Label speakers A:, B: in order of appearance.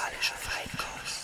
A: musikalische Feinkost.